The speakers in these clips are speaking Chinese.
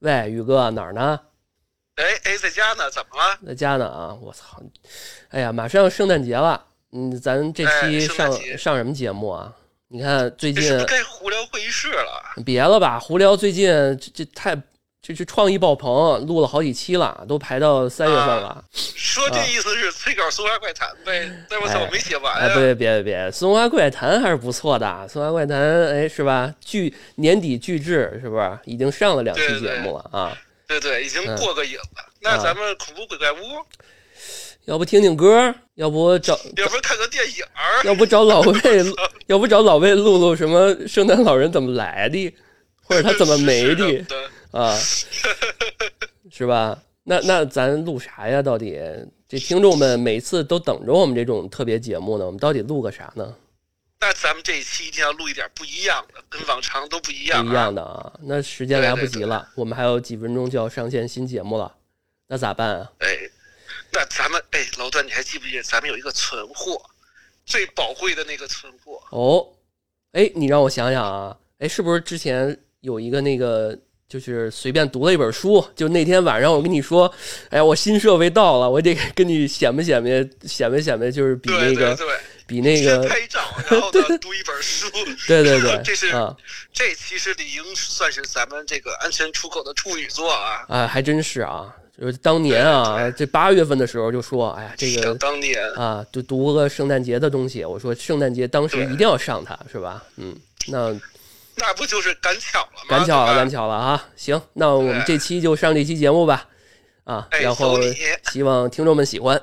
喂，宇哥哪儿呢？哎哎，在家呢，怎么了？在家呢啊！我操！哎呀，马上圣诞节了，嗯，咱这期上、节上什么节目啊？你看最近该胡聊会议室了？别了吧，胡聊最近这这太这是创意爆棚，录了好几期了，都排到三月份了。说这意思是催稿《松花怪谈》呗？但我操，哎我没写完哎，呀。别别别别，松花怪谈还是不错的，松花怪谈哎是吧？剧年底巨制是不是已经上了两期节目了啊？对对，已经嗯过个瘾了。那咱们恐怖鬼怪屋，要不听听歌，要不找 要不看个电影？要不找老魏，要不找老魏录录什么圣诞老人怎么来的，或者他怎么没的是的啊？是吧？那那咱录啥呀？到底这听众们每次都等着我们这种特别节目呢，我们到底录个啥呢？那咱们这一期一定要录一点不一样的，跟往常都不一样、不一样。的啊。那时间来不及了，我们还有几分钟就要上线新节目了，那咋办啊？哎，那咱们哎，老段，你还记不记得咱们有一个存货，最宝贵的那个存货？哦，哎，你让我想想啊，哎，是不是之前有一个那个，就是随便读了一本书，就那天晚上我跟你说，哎呀，我新设备到了，我得跟你显摆显摆，显摆显摆，就是比那个对对，比那个，拍照，然后呢读一本书。对 对对，这是啊这其实理应算是咱们这个安全出口的处女座啊。啊，还真是啊，就是当年啊，这八月份的时候就说，哎呀，这个当年，啊，就读个圣诞节的东西，我说圣诞节当时一定要上它，是吧？嗯，那那不就是赶巧了吗？赶巧了，赶巧了啊！行，那我们这期就上这期节目吧，啊，哎然后希望听众们喜欢。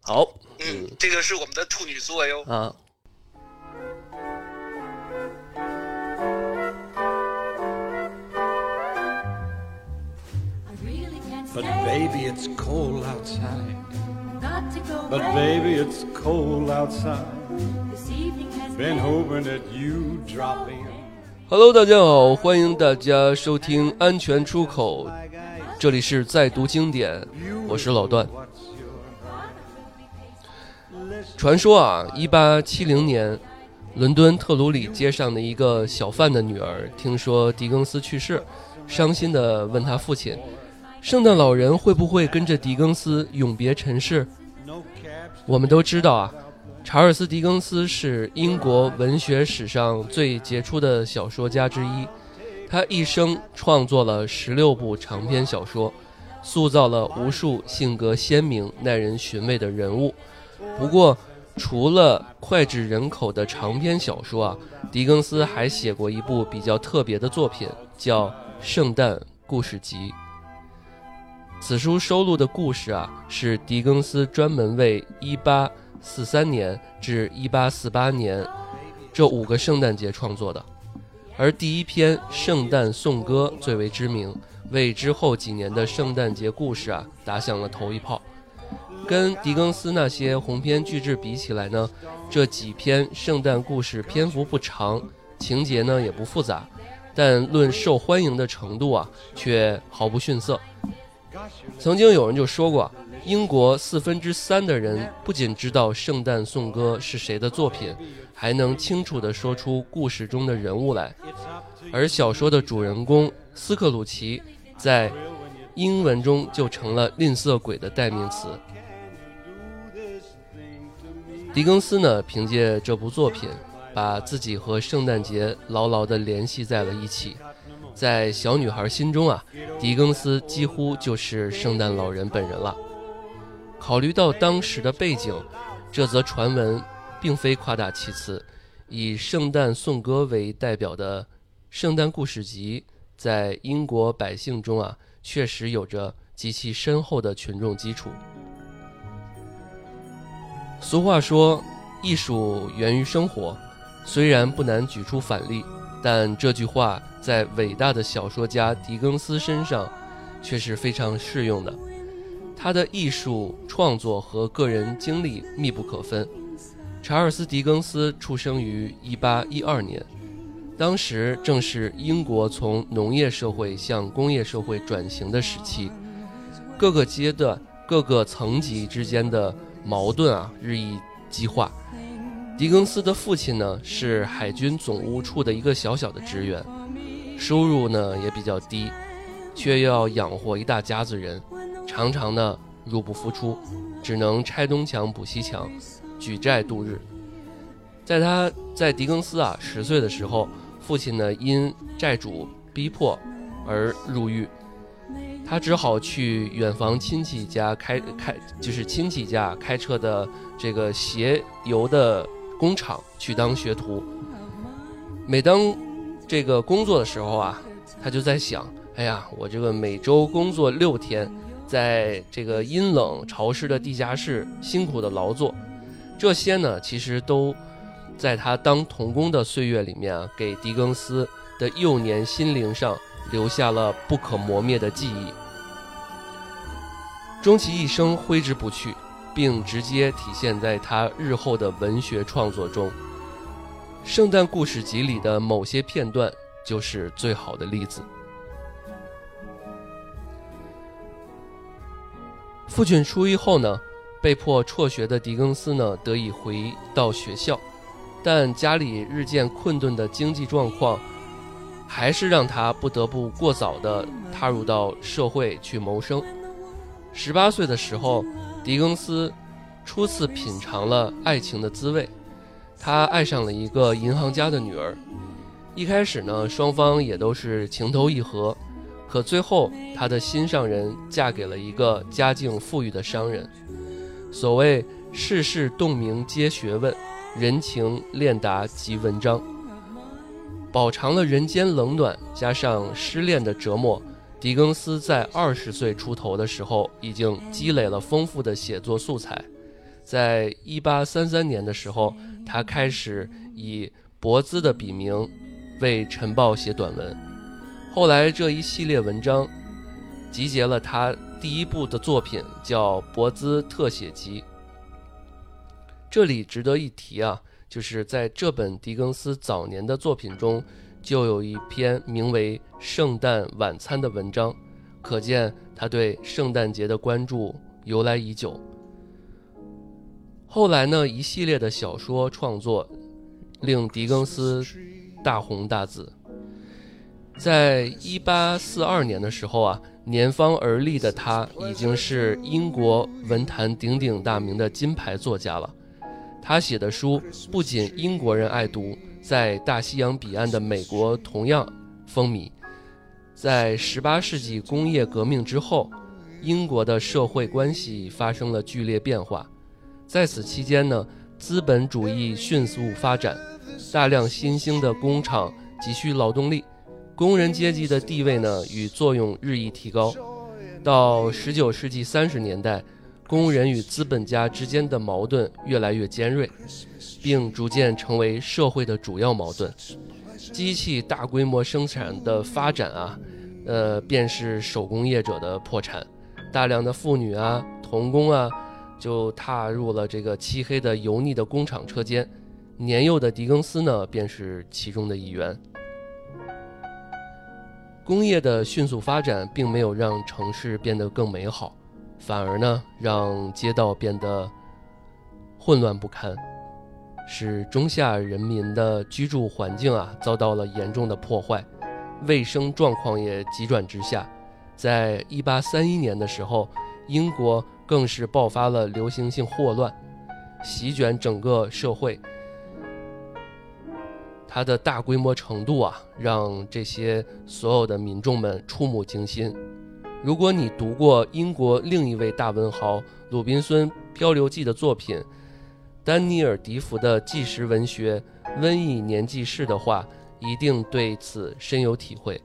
好嗯，这个是我们的处女座哟。啊，I really can't But stay. baby, it's cold outside. Got to go But baby, it's cold outside. This evening has Been been hoping that you drop in. Hello，大家好，欢迎大家收听安全出口，这里是在读经典，我是老段。传说啊，一八七零年，伦敦特鲁里街上的一个小贩的女儿听说狄更斯去世，伤心地问他父亲：“圣诞老人会不会跟着狄更斯永别尘世？”我们都知道啊，查尔斯·狄更斯是英国文学史上最杰出的小说家之一。他一生创作了十六部长篇小说，塑造了无数性格鲜明、耐人寻味的人物。不过，除了脍炙人口的长篇小说啊，狄更斯还写过一部比较特别的作品，叫《圣诞故事集》。此书收录的故事啊，是狄更斯专门为一八四三年至1848年这五个圣诞节创作的。而第一篇《圣诞颂歌》最为知名，为之后几年的圣诞节故事啊打响了头一炮。跟狄更斯那些鸿篇巨制比起来呢，这几篇圣诞故事篇幅不长，情节呢也不复杂，但论受欢迎的程度啊，却毫不逊色。曾经有人就说过，英国四分之三的人不仅知道《圣诞颂歌》是谁的作品，还能清楚地说出故事中的人物来。而小说的主人公斯克鲁奇，在英文中就成了吝啬鬼的代名词。狄更斯呢，凭借这部作品，把自己和圣诞节牢牢地联系在了一起。在小女孩心中啊，狄更斯几乎就是圣诞老人本人了。考虑到当时的背景，这则传闻并非夸大其词。以《圣诞颂歌》为代表的圣诞故事集，在英国百姓中啊，确实有着极其深厚的群众基础。俗话说，艺术源于生活，虽然不难举出反例，但这句话在伟大的小说家狄更斯身上却是非常适用的。他的艺术创作和个人经历密不可分。查尔斯·狄更斯出生于1812年，当时正是英国从农业社会向工业社会转型的时期，各个阶段、各个层级之间的矛盾啊日益激化。狄更斯的父亲呢是海军总务处的一个小小的职员，收入呢也比较低，却要养活一大家子人，常常呢入不敷出，只能拆东墙补西墙，举债度日。在他在狄更斯啊十岁的时候，父亲呢因债主逼迫而入狱，他只好去远房亲戚家开开，就是亲戚家开设的这个鞋油的工厂去当学徒。每当这个工作的时候啊，他就在想：哎呀，我这个每周工作六天，在这个阴冷潮湿的地下室辛苦的劳作，这些呢，其实都在他当童工的岁月里面啊，给狄更斯的幼年心灵上留下了不可磨灭的记忆，终其一生挥之不去，并直接体现在他日后的文学创作中。《圣诞故事集》里的某些片段就是最好的例子。父亲出狱后呢，被迫辍学的狄更斯呢，得以回到学校，但家里日渐困顿的经济状况，还是让他不得不过早的踏入到社会去谋生。十八岁的时候，狄更斯初次品尝了爱情的滋味。他爱上了一个银行家的女儿，一开始呢，双方也都是情投意合，可最后他的心上人嫁给了一个家境富裕的商人。所谓世事洞明皆学问，人情练达即文章。饱尝了人间冷暖，加上失恋的折磨，狄更斯在二十岁出头的时候，已经积累了丰富的写作素材。在一八三三年的时候，他开始以博兹的笔名为《晨报》写短文。后来这一系列文章集结了他第一部的作品，叫《博兹特写集》。这里值得一提啊，就是在这本狄更斯早年的作品中，就有一篇名为《圣诞晚餐》的文章，可见他对圣诞节的关注由来已久。后来呢，一系列的小说创作令狄更斯大红大紫。在一八四二年的时候啊，年方而立的他已经是英国文坛鼎鼎大名的金牌作家了。他写的书不仅英国人爱读，在大西洋彼岸的美国同样风靡。在十八世纪工业革命之后，英国的社会关系发生了剧烈变化。在此期间呢，资本主义迅速发展，大量新兴的工厂急需劳动力，工人阶级的地位呢与作用日益提高。到十九世纪三十年代，工人与资本家之间的矛盾越来越尖锐，并逐渐成为社会的主要矛盾。机器大规模生产的发展啊，呃，便是手工业者的破产，大量的妇女啊、童工啊。就踏入了这个漆黑的油腻的工厂车间，年幼的狄更斯呢，便是其中的一员。工业的迅速发展，并没有让城市变得更美好，反而呢，让街道变得混乱不堪，使中下人民的居住环境啊遭到了严重的破坏，卫生状况也急转直下。在一八三一年的时候，英国。更是爆发了流行性霍乱，席卷整个社会。它的大规模程度啊，让这些所有的民众们触目惊心。如果你读过英国另一位大文豪鲁滨孙《漂流记》的作品，丹尼尔·迪福的纪实文学《瘟疫年纪事》的话，一定对此深有体会。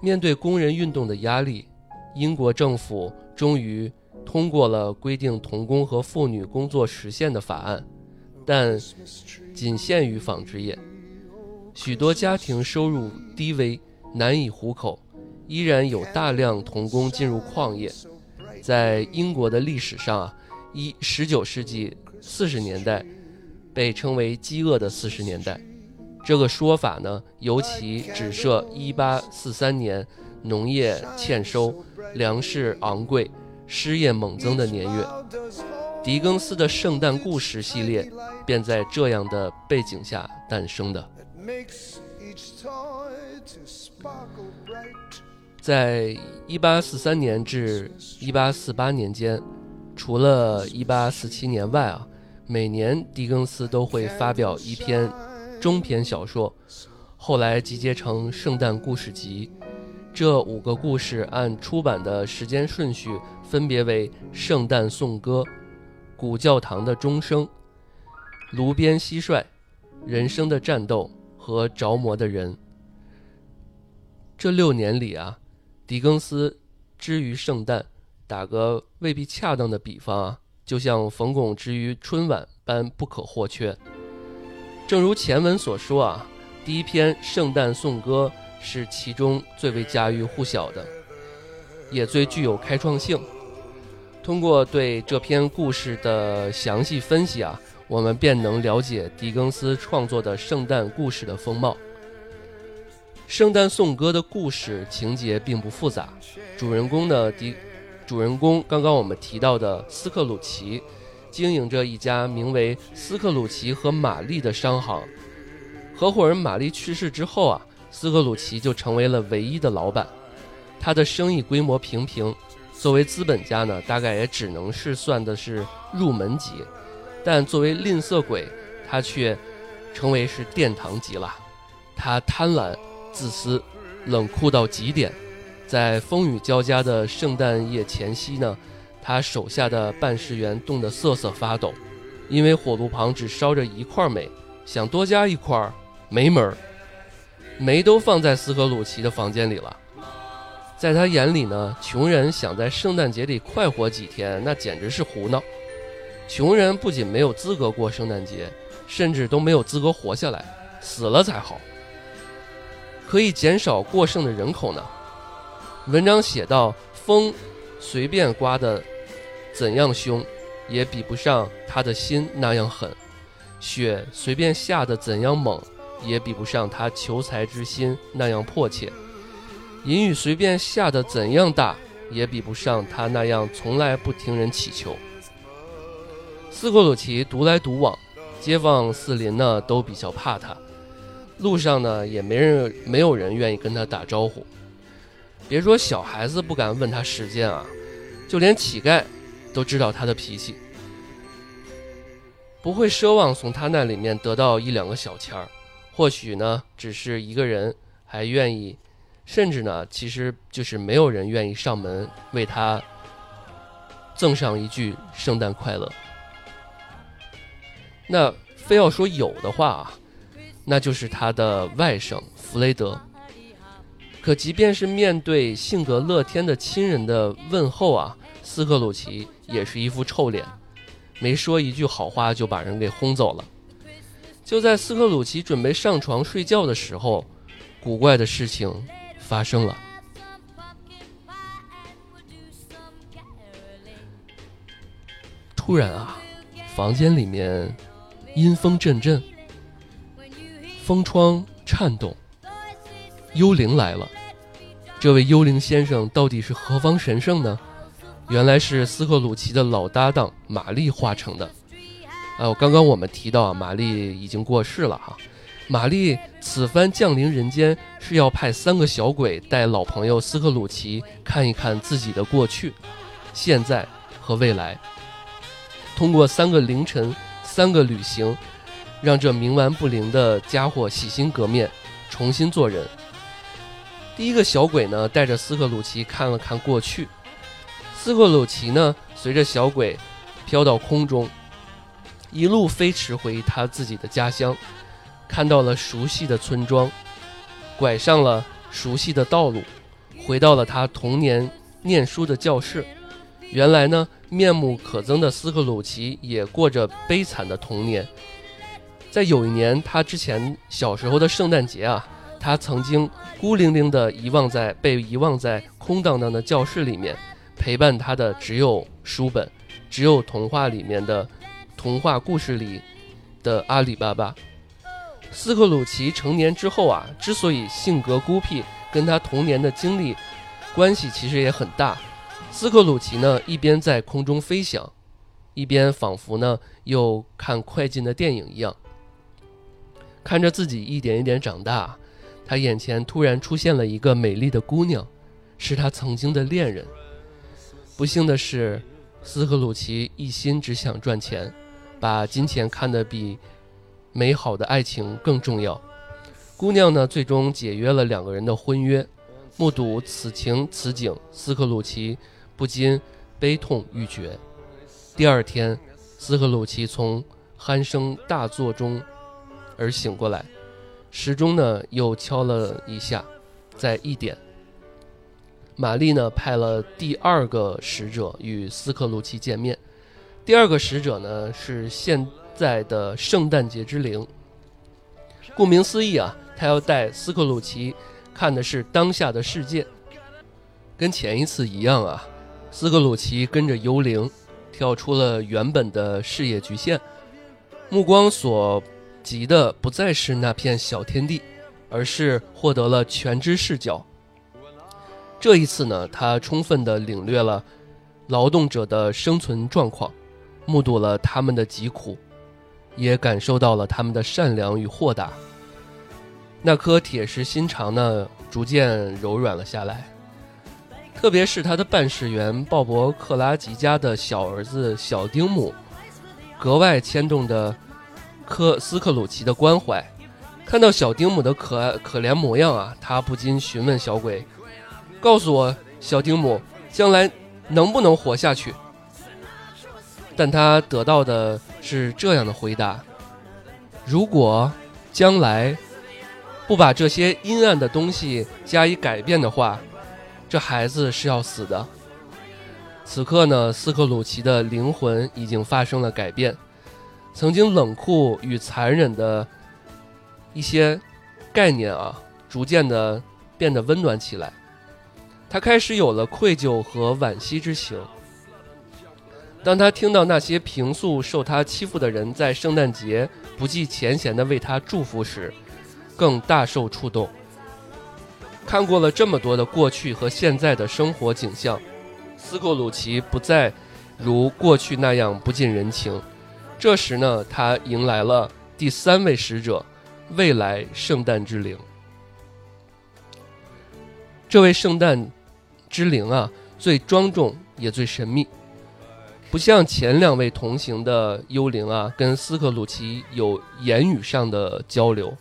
面对工人运动的压力，英国政府。终于通过了规定童工和妇女工作时限的法案，但仅限于纺织业。许多家庭收入低微，难以糊口，依然有大量童工进入矿业。在英国的历史上啊，一十九世纪四十年代被称为“饥饿的四十年代”。这个说法呢，尤其指涉一八四三年农业欠收。粮食昂贵，失业猛增的年月，狄更斯的圣诞故事系列便在这样的背景下诞生的。在一八四三年至一八四八年间，除了一八四七年外啊，每年狄更斯都会发表一篇中篇小说，后来集结成《圣诞故事集》。这五个故事按出版的时间顺序分别为《圣诞颂歌》《古教堂的钟声》《炉边蟋蟀》《人生的战斗》和《着魔的人》。这六年里啊。狄更斯之于圣诞，打个未必恰当的比方啊，就像冯巩之于春晚般不可或缺。正如前文所说啊，第一篇《圣诞颂歌》是其中最为家喻户晓的，也最具有开创性。通过对这篇故事的详细分析啊，我们便能了解狄更斯创作的圣诞故事的风貌。《圣诞颂歌》的故事情节并不复杂，主人公的迪，主人公刚刚我们提到的斯克鲁奇，经营着一家名为斯克鲁奇和玛丽的商行。合伙人玛丽去世之后啊，斯克鲁奇就成为了唯一的老板。他的生意规模平平，作为资本家呢，大概也只能是算的是入门级，但作为吝啬鬼，他却成为是殿堂级了。他贪婪。自私、冷酷到极点，在风雨交加的圣诞夜前夕呢，他手下的办事员冻得瑟瑟发抖，因为火炉旁只烧着一块煤，想多加一块没门儿。煤都放在斯科鲁奇的房间里了，在他眼里呢，穷人想在圣诞节里快活几天，那简直是胡闹。穷人不仅没有资格过圣诞节，甚至都没有资格活下来，死了才好。可以减少过剩的人口呢？文章写道：“风随便刮的怎样凶，也比不上他的心那样狠；雪随便下的怎样猛，也比不上他求财之心那样迫切；淫雨随便下的怎样大，也比不上他那样从来不听人祈求。”斯克鲁奇独来独往，街坊四邻呢都比较怕他。路上呢，也没人，没有人愿意跟他打招呼。别说小孩子不敢问他时间啊，就连乞丐都知道他的脾气，不会奢望从他那里面得到一两个小钱儿。或许呢，只是一个人还愿意，甚至呢，其实就是没有人愿意上门为他赠上一句“圣诞快乐”。那非要说有的话啊。那就是他的外甥弗雷德。可即便是面对性格乐天的亲人的问候啊，斯克鲁奇也是一副臭脸，没说一句好话就把人给轰走了。就在斯克鲁奇准备上床睡觉的时候，古怪的事情发生了。突然啊，房间里面阴风阵阵。风窗颤动，幽灵来了。这位幽灵先生到底是何方神圣呢？原来是斯克鲁奇的老搭档玛丽化成的。哦，刚刚我们提到，玛丽已经过世了哈。玛丽此番降临人间，是要派三个小鬼带老朋友斯克鲁奇看一看自己的过去、现在和未来。通过三个凌晨，三个旅行。让这冥顽不灵的家伙洗心革面，重新做人。第一个小鬼呢，带着斯克鲁奇看了看过去。斯克鲁奇呢，随着小鬼飘到空中，一路飞驰回他自己的家乡，看到了熟悉的村庄，拐上了熟悉的道路，回到了他童年念书的教室。原来呢，面目可憎的斯克鲁奇也过着悲惨的童年。在有一年，他之前小时候的圣诞节啊，他曾经孤零零地遗忘在被遗忘在空荡荡的教室里面，陪伴他的只有书本，只有童话里面的童话故事里的阿里巴巴。斯克鲁奇成年之后啊，之所以性格孤僻，跟他童年的经历关系其实也很大。斯克鲁奇呢，一边在空中飞翔，一边仿佛呢又看快进的电影一样。看着自己一点一点长大，他眼前突然出现了一个美丽的姑娘，是他曾经的恋人。不幸的是，斯克鲁奇一心只想赚钱，把金钱看得比美好的爱情更重要。姑娘呢，最终解约了两个人的婚约。目睹此情此景，斯克鲁奇不禁悲痛欲绝。第二天，斯克鲁奇从鼾声大作中而醒过来，时钟呢又敲了一下，在一点。玛丽呢派了第二个使者与斯克鲁奇见面。第二个使者呢是现在的圣诞节之灵。顾名思义啊，他要带斯克鲁奇看的是当下的世界。跟前一次一样啊，斯克鲁奇跟着幽灵跳出了原本的视野局限，目光所及的不再是那片小天地，而是获得了全知视角。这一次呢，他充分地领略了劳动者的生存状况，目睹了他们的疾苦，也感受到了他们的善良与豁达。那颗铁石心肠呢，逐渐柔软了下来。特别是他的办事员鲍勃·克拉吉家的小儿子小丁姆，格外牵动着科斯克鲁奇的关怀。看到小丁姆的可爱可怜模样啊，他不禁询问小鬼。告诉我，小丁姆将来能不能活下去？但他得到的是这样的回答：如果将来不把这些阴暗的东西加以改变的话，这孩子是要死的。此刻呢，斯克鲁奇的灵魂已经发生了改变，曾经冷酷与残忍的一些概念啊，逐渐的变得温暖起来。他开始有了愧疚和惋惜之情。当他听到那些平素受他欺负的人在圣诞节不计前嫌地为他祝福时，更大受触动。看过了这么多的过去和现在的生活景象，斯克鲁奇不再如过去那样不近人情。这时呢，他迎来了第三位使者——未来圣诞之灵。这位圣诞。之灵啊，最庄重也最神秘，不像前两位同行的幽灵啊，跟斯克鲁奇有言语上的交流。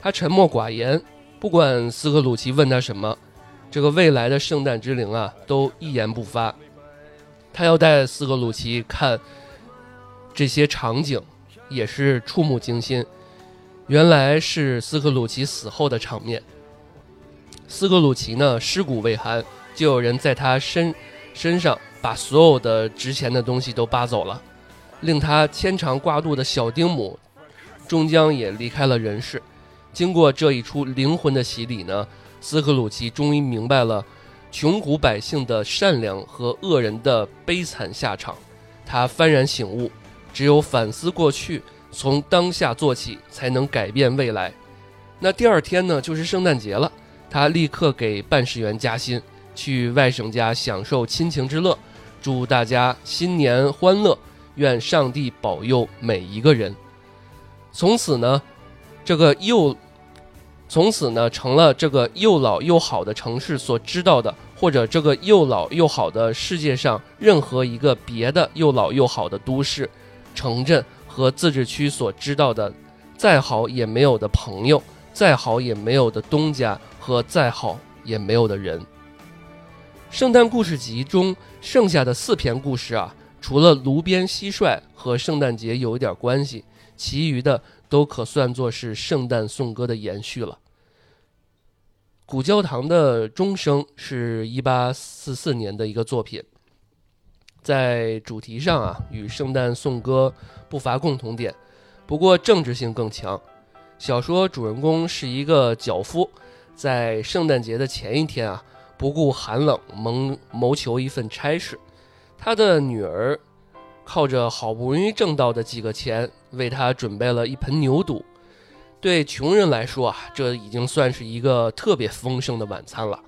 他沉默寡言，不管斯克鲁奇问他什么，这个未来的圣诞之灵啊，都一言不发。他要带斯克鲁奇看这些场景，也是触目惊心。原来是斯克鲁奇死后的场面。斯克鲁奇呢，尸骨未寒。就有人在他身身上把所有的值钱的东西都扒走了，令他牵肠挂肚的小丁姆终将也离开了人世。经过这一出灵魂的洗礼呢，斯克鲁奇终于明白了穷苦百姓的善良和恶人的悲惨下场。他幡然醒悟，只有反思过去，从当下做起，才能改变未来。那第二天呢，就是圣诞节了，他立刻给办事员加薪。去外甥家享受亲情之乐，祝大家新年欢乐，愿上帝保佑每一个人。从此呢，这个又从此呢成了这个又老又好的城市所知道的，或者这个又老又好的世界上任何一个别的又老又好的都市、城镇和自治区所知道的，再好也没有的朋友，再好也没有的东家和再好也没有的人。圣诞故事集中剩下的四篇故事啊，除了炉边蟋蟀和圣诞节有一点关系，其余的都可算作是圣诞颂歌的延续了。古教堂的钟声是一八四四年的一个作品，在主题上啊与圣诞颂歌不乏共同点，不过政治性更强。小说主人公是一个脚夫，在圣诞节的前一天啊。不顾寒冷，谋谋求一份差事。他的女儿靠着好不容易挣到的几个钱，为他准备了一盆牛肚。对穷人来说啊，这已经算是一个特别丰盛的晚餐了。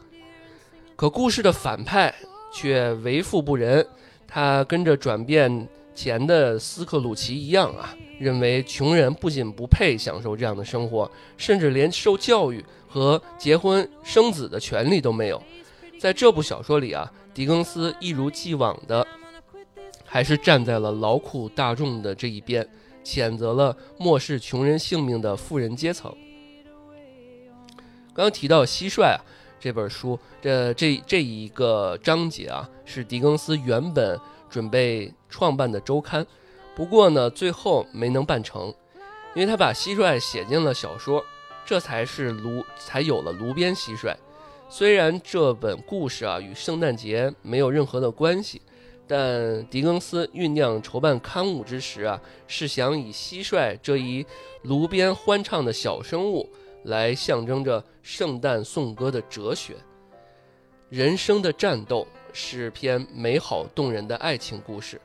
可故事的反派却为富不仁，他跟着转变前的斯克鲁奇一样啊，认为穷人不仅不配享受这样的生活，甚至连受教育和结婚生子的权利都没有。在这部小说里啊，狄更斯一如既往的还是站在了劳苦大众的这一边，谴责了漠视穷人性命的富人阶层。刚刚提到《蟋蟀》啊，这本书，这这这一个章节啊，是狄更斯原本准备创办的周刊，不过呢，最后没能办成，因为他把蟋蟀写进了小说，这才是炉才有了炉边蟋蟀。虽然这本故事啊与圣诞节没有任何的关系，但狄更斯酝酿筹办刊物之时啊，是想以蟋蟀这一炉边欢唱的小生物。来象征着圣诞颂歌的哲学。人生的战斗是篇美好动人的爱情故事，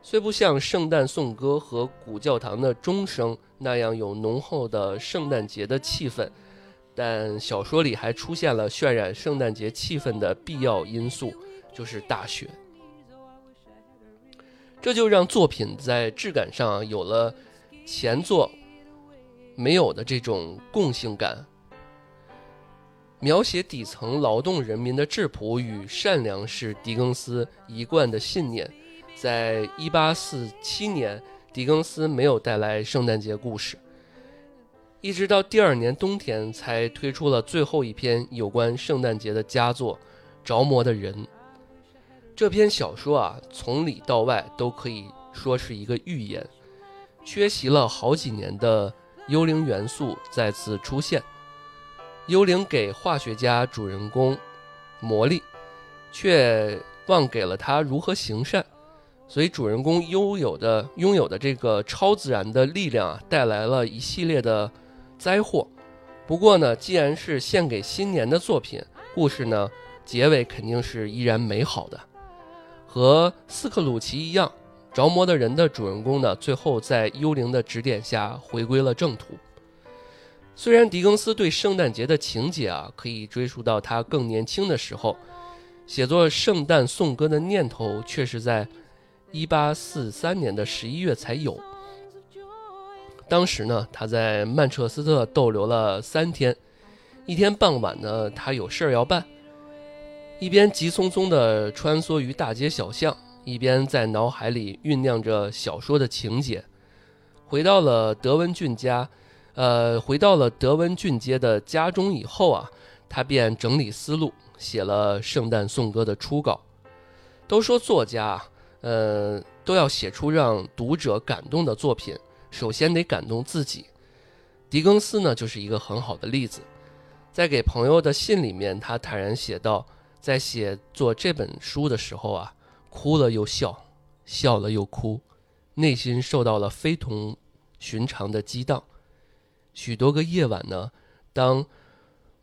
虽不像圣诞颂歌和古教堂的钟声那样有浓厚的圣诞节的气氛，但小说里还出现了渲染圣诞节气氛的必要因素，就是大雪。这就让作品在质感上有了前作。没有的这种共性感，描写底层劳动人民的质朴与善良是狄更斯一贯的信念。在一八四七年，狄更斯没有带来圣诞节故事，一直到第二年冬天才推出了最后一篇有关圣诞节的佳作《着魔的人》。这篇小说啊，从里到外都可以说是一个预言，缺席了好几年的。幽灵元素再次出现，幽灵给化学家主人公魔力，却忘给了他如何行善，所以主人公拥有的拥有的这个超自然的力量啊，带来了一系列的灾祸。不过呢，既然是献给新年的作品，故事呢结尾肯定是依然美好的，和斯克鲁奇一样。着魔的人的主人公呢，最后在幽灵的指点下回归了正途。虽然狄更斯对圣诞节的情节啊，可以追溯到他更年轻的时候，写作圣诞颂歌的念头却是在1843年的十一月才有。当时呢，他在曼彻斯特逗留了三天，一天傍晚呢，他有事儿要办，一边急匆匆地穿梭于大街小巷。一边在脑海里酝酿着小说的情节，回到了德文郡家，呃，回到了德文郡街的家中以后啊，他便整理思路，写了《圣诞颂歌》的初稿。都说作家啊，呃，都要写出让读者感动的作品，首先得感动自己。狄更斯呢，就是一个很好的例子。在给朋友的信里面，他坦然写道，在写作这本书的时候啊。哭了又笑，笑了又哭，内心受到了非同寻常的激荡。许多个夜晚呢，当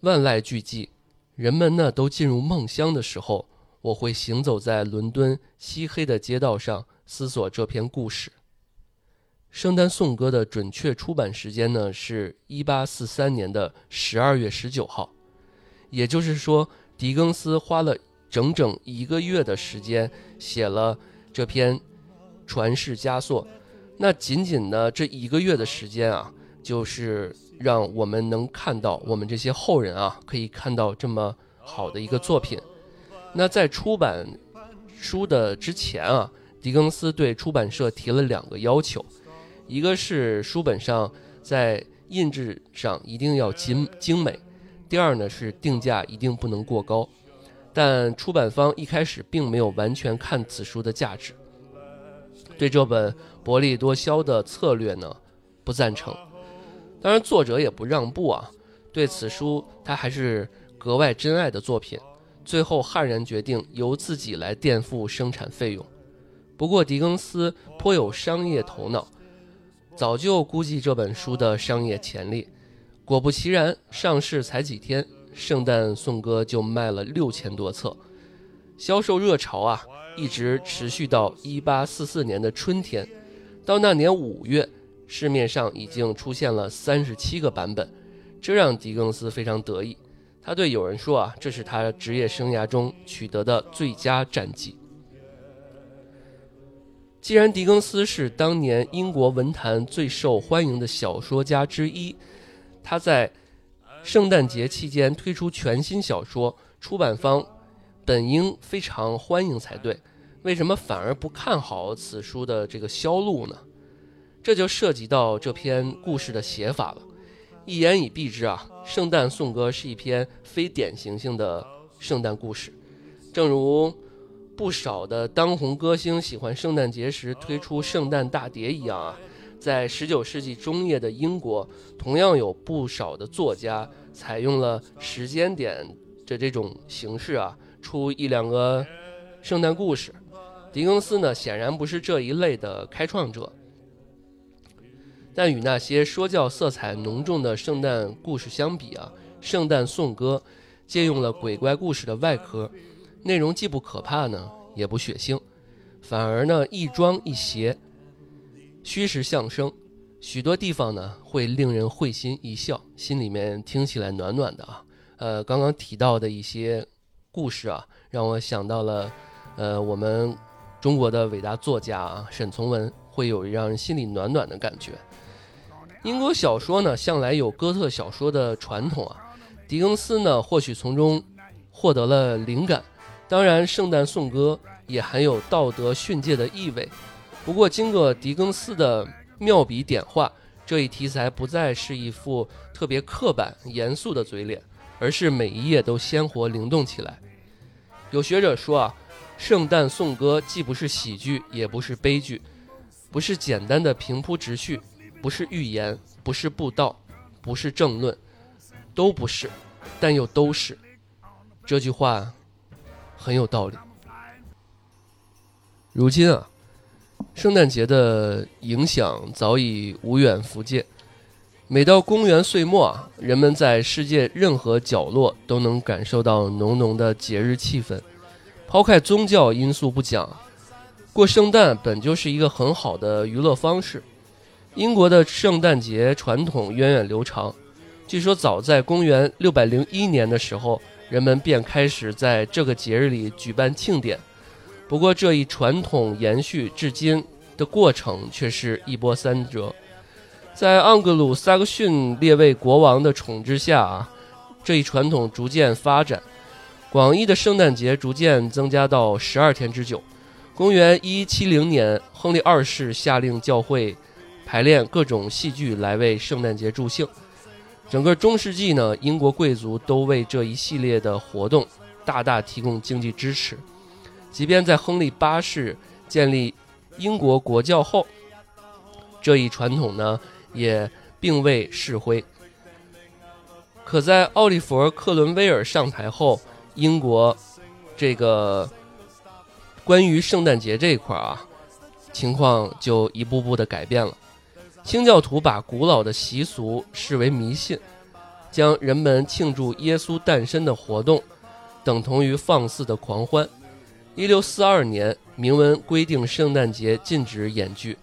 万籁俱寂，人们呢都进入梦乡的时候，我会行走在伦敦漆黑的街道上，思索这篇故事。《圣诞颂歌》的准确出版时间呢，是一八四三年的十二月十九号，也就是说，狄更斯花了。整整一个月的时间写了这篇传世佳作，那仅仅呢这一个月的时间啊，就是让我们能看到我们这些后人啊可以看到这么好的一个作品。那在出版书的之前啊，狄更斯对出版社提了两个要求，一个是书本上在印制上一定要精精美，第二呢是定价一定不能过高。但出版方一开始并没有完全看此书的价值，对这本薄利多销的策略呢不赞成。当然，作者也不让步啊，对此书他还是格外珍爱的作品。最后悍然决定由自己来垫付生产费用。不过，狄更斯颇有商业头脑，早就估计这本书的商业潜力。果不其然，上市才几天。圣诞颂歌就卖了六千多册，销售热潮啊，一直持续到一八四四年的春天。到那年五月，市面上已经出现了三十七个版本，这让狄更斯非常得意。他对友人说啊，这是他职业生涯中取得的最佳战绩。既然狄更斯是当年英国文坛最受欢迎的小说家之一，他在圣诞节期间推出全新小说，出版方本应非常欢迎才对，为什么反而不看好此书的这个销路呢？这就涉及到这篇故事的写法了。一言以蔽之啊，《圣诞颂歌》是一篇非典型性的圣诞故事，正如不少的当红歌星喜欢圣诞节时推出圣诞大碟一样啊，在19世纪中叶的英国，同样有不少的作家采用了时间点的这种形式啊，出一两个圣诞故事。狄更斯呢，显然不是这一类的开创者。但与那些说教色彩浓重的圣诞故事相比啊，《圣诞颂歌》借用了鬼怪故事的外壳，内容既不可怕呢，也不血腥，反而呢一庄一谐，虚实相生，许多地方呢会令人会心一笑，心里面听起来暖暖的啊。呃，刚刚提到的一些故事啊，让我想到了，呃，我们中国的伟大作家啊，沈从文，会有让人心里暖暖的感觉。英国小说呢，向来有哥特小说的传统啊。狄更斯呢，或许从中获得了灵感。当然，《圣诞颂歌》也含有道德训诫的意味。不过，经过狄更斯的妙笔点画，这一题材不再是一副特别刻板、严肃的嘴脸，而是每一页都鲜活灵动起来。有学者说啊，《圣诞颂歌》既不是喜剧，也不是悲剧，不是简单的平铺直叙。不是预言，不是布道，不是政论，都不是，但又都是。这句话很有道理。如今啊，圣诞节的影响早已无远弗届。每到公元岁末啊，人们在世界任何角落都能感受到浓浓的节日气氛。抛开宗教因素不讲，过圣诞本就是一个很好的娱乐方式。英国的圣诞节传统源远流长，据说早在公元601年的时候，人们便开始在这个节日里举办庆典。不过，这一传统延续至今的过程却是一波三折。在盎格鲁撒克逊列位国王的统治下啊，这一传统逐渐发展，广义的圣诞节逐渐增加到十二天之久。公元1170年，亨利二世下令教会。排练各种戏剧来为圣诞节助兴。整个中世纪呢，英国贵族都为这一系列的活动大大提供经济支持。即便在亨利八世建立英国国教后，这一传统呢也并未式微。可在奥利弗·克伦威尔上台后，英国这个关于圣诞节这一块啊，情况就一步步的改变了。清教徒把古老的习俗视为迷信，将人们庆祝耶稣诞生的活动等同于放肆的狂欢。一六四二年，明文规定圣诞节禁止演剧。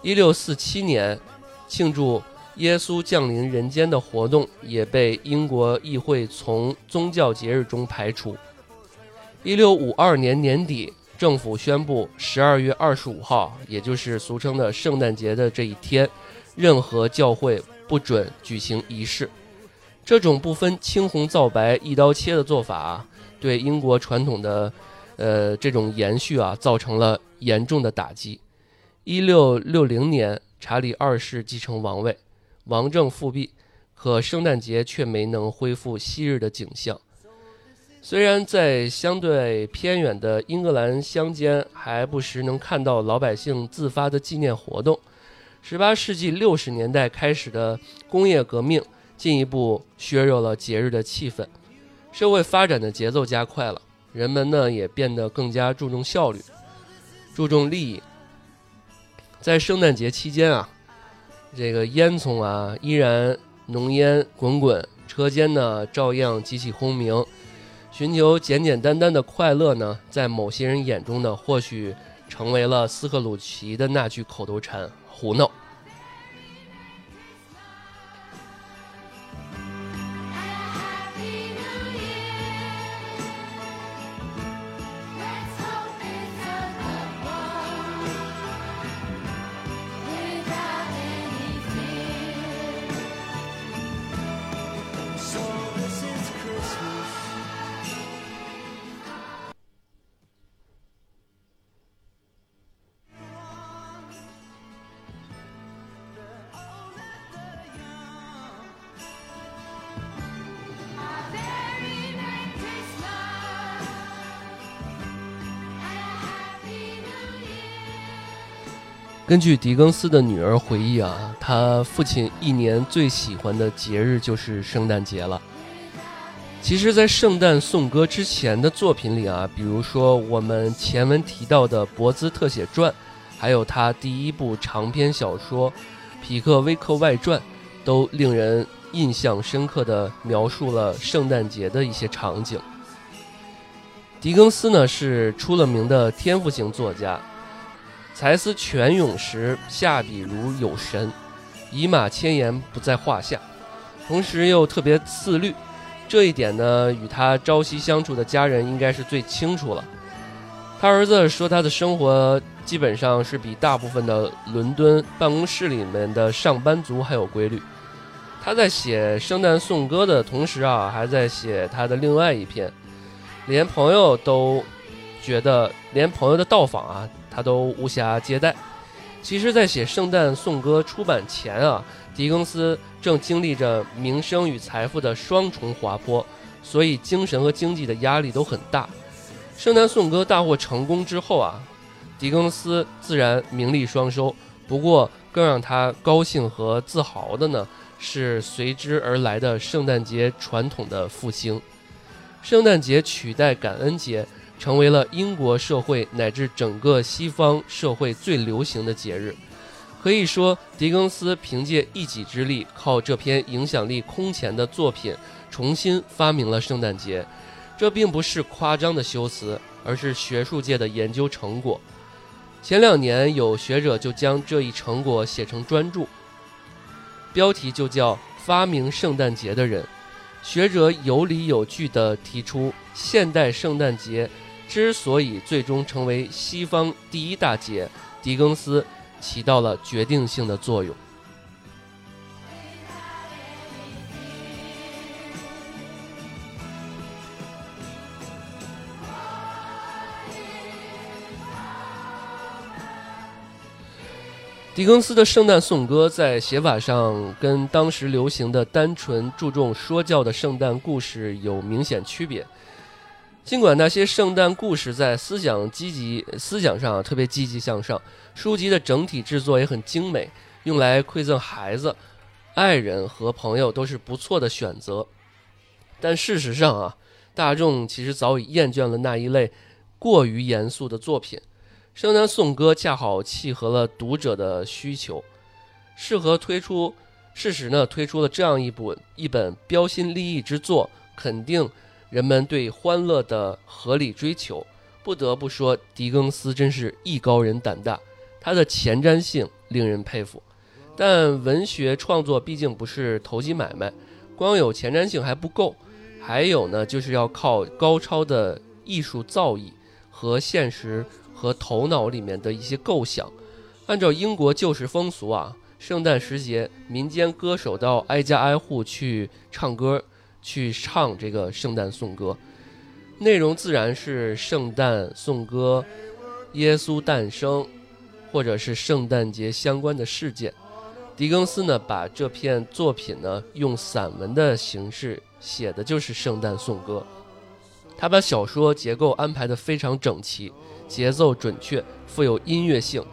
一六四七年，庆祝耶稣降临人间的活动也被英国议会从宗教节日中排除。一六五二年年底。政府宣布，十二月二十五号，也就是俗称的圣诞节的这一天，任何教会不准举行仪式。这种不分青红皂白、一刀切的做法，对英国传统的，呃，这种延续啊，造成了严重的打击。一六六零年，查理二世继承王位，王政复辟，可圣诞节却没能恢复昔日的景象。虽然在相对偏远的英格兰乡间，还不时能看到老百姓自发的纪念活动十八世纪六十年代开始的工业革命进一步削弱了节日的气氛，社会发展的节奏加快了，人们呢也变得更加注重效率，注重利益。在圣诞节期间啊，这个烟囱啊依然浓烟滚滚，车间呢照样机器轰鸣。寻求简简单单的快乐呢，在某些人眼中呢，或许成为了斯克鲁奇的那句口头禅：“胡闹。”根据狄更斯的女儿回忆啊，他父亲一年最喜欢的节日就是圣诞节了。其实，在《圣诞颂歌》之前的作品里啊，比如说我们前文提到的《博兹特写传》，还有他第一部长篇小说《匹克威克外传》，都令人印象深刻地描述了圣诞节的一些场景。狄更斯呢是出了名的天赋型作家，才思泉涌时下笔如有神，以马千言不在话下，同时又特别自律。这一点呢，与他朝夕相处的家人应该是最清楚了。他儿子说，他的生活基本上是比大部分的伦敦办公室里面的上班族还有规律。他在写《圣诞颂歌》的同时啊，还在写他的另外一篇，连朋友都觉得，连朋友的到访啊，都无暇接待。其实，在写《圣诞颂歌》出版前啊，狄更斯正经历着名声与财富的双重滑坡，所以精神和经济的压力都很大。《圣诞颂歌》大获成功之后啊，狄更斯自然名利双收。不过，更让他高兴和自豪的呢，是随之而来的圣诞节传统的复兴。圣诞节取代感恩节。成为了英国社会乃至整个西方社会最流行的节日。可以说，狄更斯凭借一己之力，靠这篇影响力空前的作品，重新发明了圣诞节。这并不是夸张的修辞，而是学术界的研究成果。前两年，有学者就将这一成果写成专著，标题就叫《发明圣诞节的人》。学者有理有据地提出，现代圣诞节。之所以最终成为西方第一大节，狄更斯起到了决定性的作用。狄更斯的《圣诞颂歌》在写法上跟当时流行的单纯注重说教的圣诞故事有明显区别。尽管那些圣诞故事在思想积极、思想上特别积极向上，书籍的整体制作也很精美，用来馈赠孩子、爱人和朋友都是不错的选择。但事实上啊，大众其实早已厌倦了那一类过于严肃的作品，《圣诞颂歌》恰好契合了读者的需求，适合推出。事实呢，推出了这样一部一本标新立异之作，肯定。人们对欢乐的合理追求，不得不说，狄更斯真是艺高人胆大，他的前瞻性令人佩服。但文学创作毕竟不是投机买卖，光有前瞻性还不够，还有呢，就是要靠高超的艺术造诣和现实和头脑里面的一些构想。按照英国旧时风俗啊，圣诞时节，民间歌手到挨家挨户去唱歌。去唱这个圣诞颂歌，内容自然是圣诞颂歌、耶稣诞生，或者是圣诞节相关的事件。狄更斯呢，把这篇作品呢用散文的形式写的就是圣诞颂歌。他把小说结构安排的非常整齐，节奏准确，富有音乐性。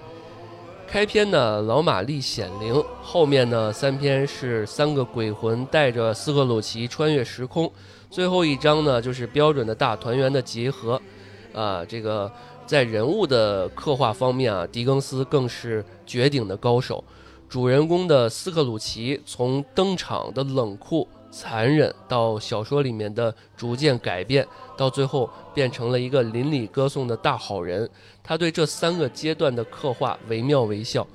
开篇呢，老玛丽显灵；后面呢，三篇是三个鬼魂带着斯克鲁奇穿越时空；最后一章呢，就是标准的大团圆的结合。啊，这个在人物的刻画方面啊，狄更斯更是绝顶的高手。主人公的斯克鲁奇从登场的冷酷。残忍到小说里面的逐渐改变，到最后变成了一个邻里歌颂的大好人。他对这三个阶段的刻画惟妙惟肖，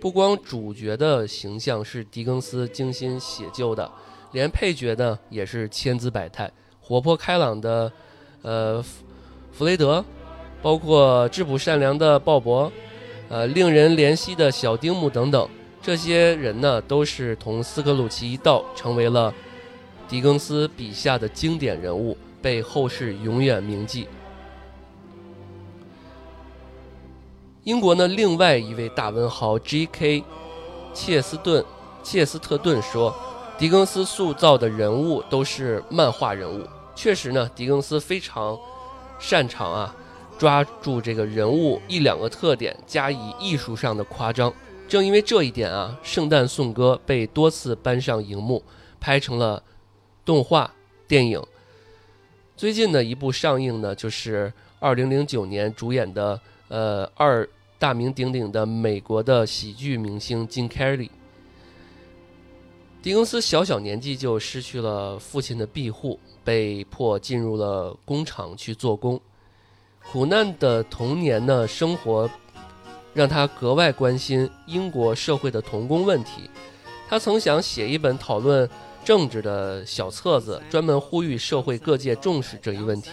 不光主角的形象是狄更斯精心写就的，连配角呢也是千姿百态，活泼开朗的，呃，弗雷德，包括质朴善良的鲍勃，呃，令人怜惜的小丁姆等等，这些人呢都是同斯克鲁奇一道，成为了。狄更斯笔下的经典人物被后世永远铭记。英国呢，另外一位大文豪 G.K. 切斯顿切斯特顿说：“狄更斯塑造的人物都是漫画人物。”确实呢，狄更斯非常擅长啊，抓住这个人物一两个特点，加以艺术上的夸张。正因为这一点啊，《圣诞颂歌》被多次搬上荧幕，拍成了动画电影。最近的一部上映呢，就是2009年主演的，呃，二大名鼎鼎的美国的喜剧明星金凯利。狄更斯小小年纪就失去了父亲的庇护，被迫进入了工厂去做工。苦难的童年呢，生活让他格外关心英国社会的童工问题。他曾想写一本讨论政治的小册子，专门呼吁社会各界重视这一问题。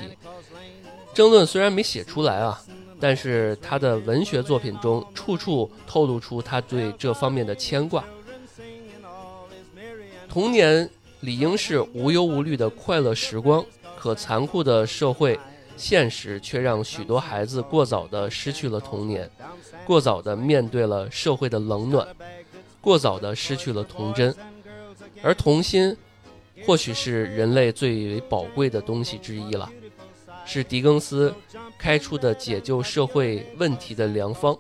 争论虽然没写出来啊，但是他的文学作品中处处透露出他对这方面的牵挂。童年理应是无忧无虑的快乐时光，可残酷的社会现实却让许多孩子过早的失去了童年，过早的面对了社会的冷暖，过早的失去了童真。而童心，或许是人类最为宝贵的东西之一了，是狄更斯开出的解救社会问题的良方。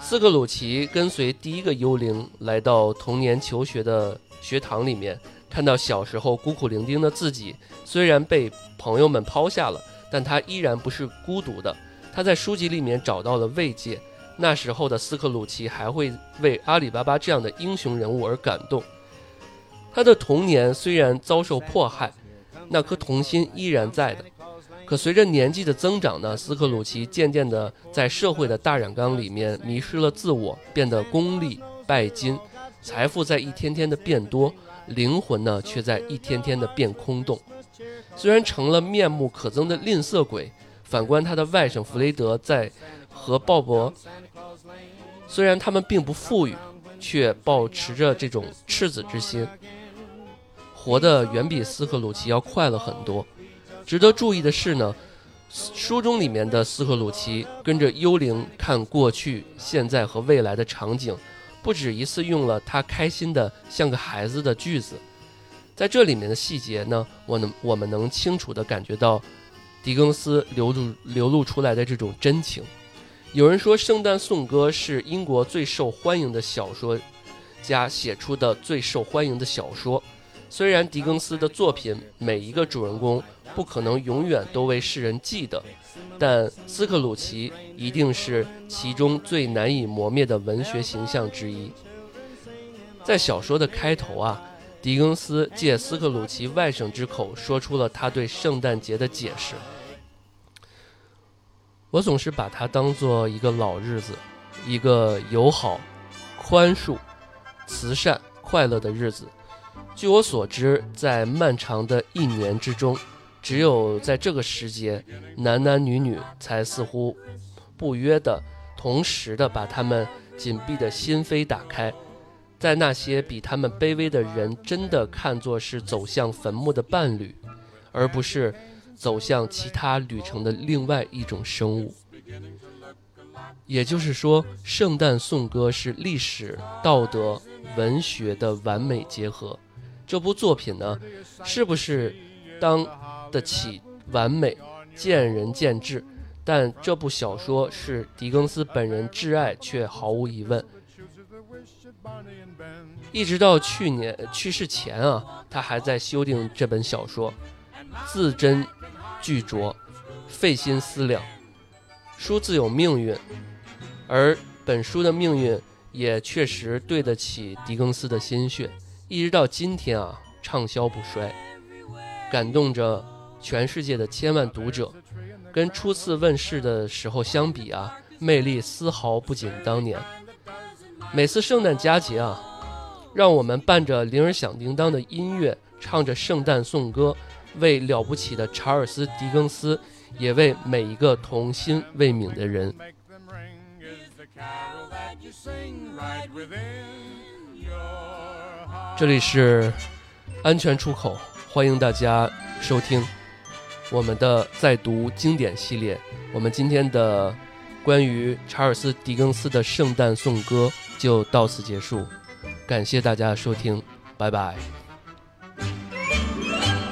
斯克鲁奇跟随第一个幽灵来到童年求学的。学堂里面看到小时候孤苦伶仃的自己，虽然被朋友们抛下了，但他依然不是孤独的。他在书籍里面找到了慰藉。那时候的斯克鲁奇还会为阿里巴巴这样的英雄人物而感动。他的童年虽然遭受迫害，那颗童心依然在的。可随着年纪的增长呢，斯克鲁奇渐渐地在社会的大染缸里面迷失了自我，变得功利拜金。财富在一天天的变多，灵魂呢却在一天天的变空洞。虽然成了面目可憎的吝啬鬼，反观他的外甥弗雷德在和鲍勃，虽然他们并不富裕，却保持着这种赤子之心，活得远比斯克鲁奇要快乐很多。值得注意的是呢，书中里面的斯克鲁奇跟着幽灵看过去、现在和未来的场景。不止一次用了他开心的像个孩子的句子，在这里面的细节呢，我能我们能清楚地感觉到狄更斯流露流露出来的这种真情。有人说，《圣诞颂歌》是英国最受欢迎的小说家写出的最受欢迎的小说。虽然狄更斯的作品每一个主人公不可能永远都为世人记得。但斯克鲁奇一定是其中最难以磨灭的文学形象之一。在小说的开头啊，狄更斯借斯克鲁奇外甥之口说出了他对圣诞节的解释。我总是把它当做一个老日子，一个友好、宽恕、慈善、快乐的日子。据我所知，在漫长的一年之中。只有在这个时节，男男女女才似乎不约的、同时的把他们紧闭的心扉打开，在那些比他们卑微的人真的看作是走向坟墓的伴侣，而不是走向其他旅程的另外一种生物。也就是说，《圣诞颂歌》是历史、道德、文学的完美结合。这部作品呢，是不是当？得起完美，见仁见智，但这部小说是狄更斯本人挚爱，却毫无疑问。一直到去年去世前啊，他还在修订这本小说，字斟句酌，费心思量。书自有命运，而本书的命运也确实对得起狄更斯的心血，一直到今天啊，畅销不衰，感动着。全世界的千万读者，跟初次问世的时候相比啊，魅力丝毫不减当年。每次圣诞佳节啊，让我们伴着铃儿响叮当的音乐，唱着圣诞颂歌，为了不起的查尔斯·狄更斯，也为每一个童心未泯的人。这里是安全出口，欢迎大家收听。我们的在读经典系列，我们今天的关于查尔斯·狄更斯的圣诞颂歌就到此结束，感谢大家的收听，拜拜。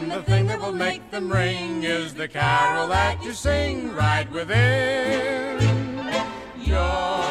And the thing that will make them ring is the carol that you sing right within. Your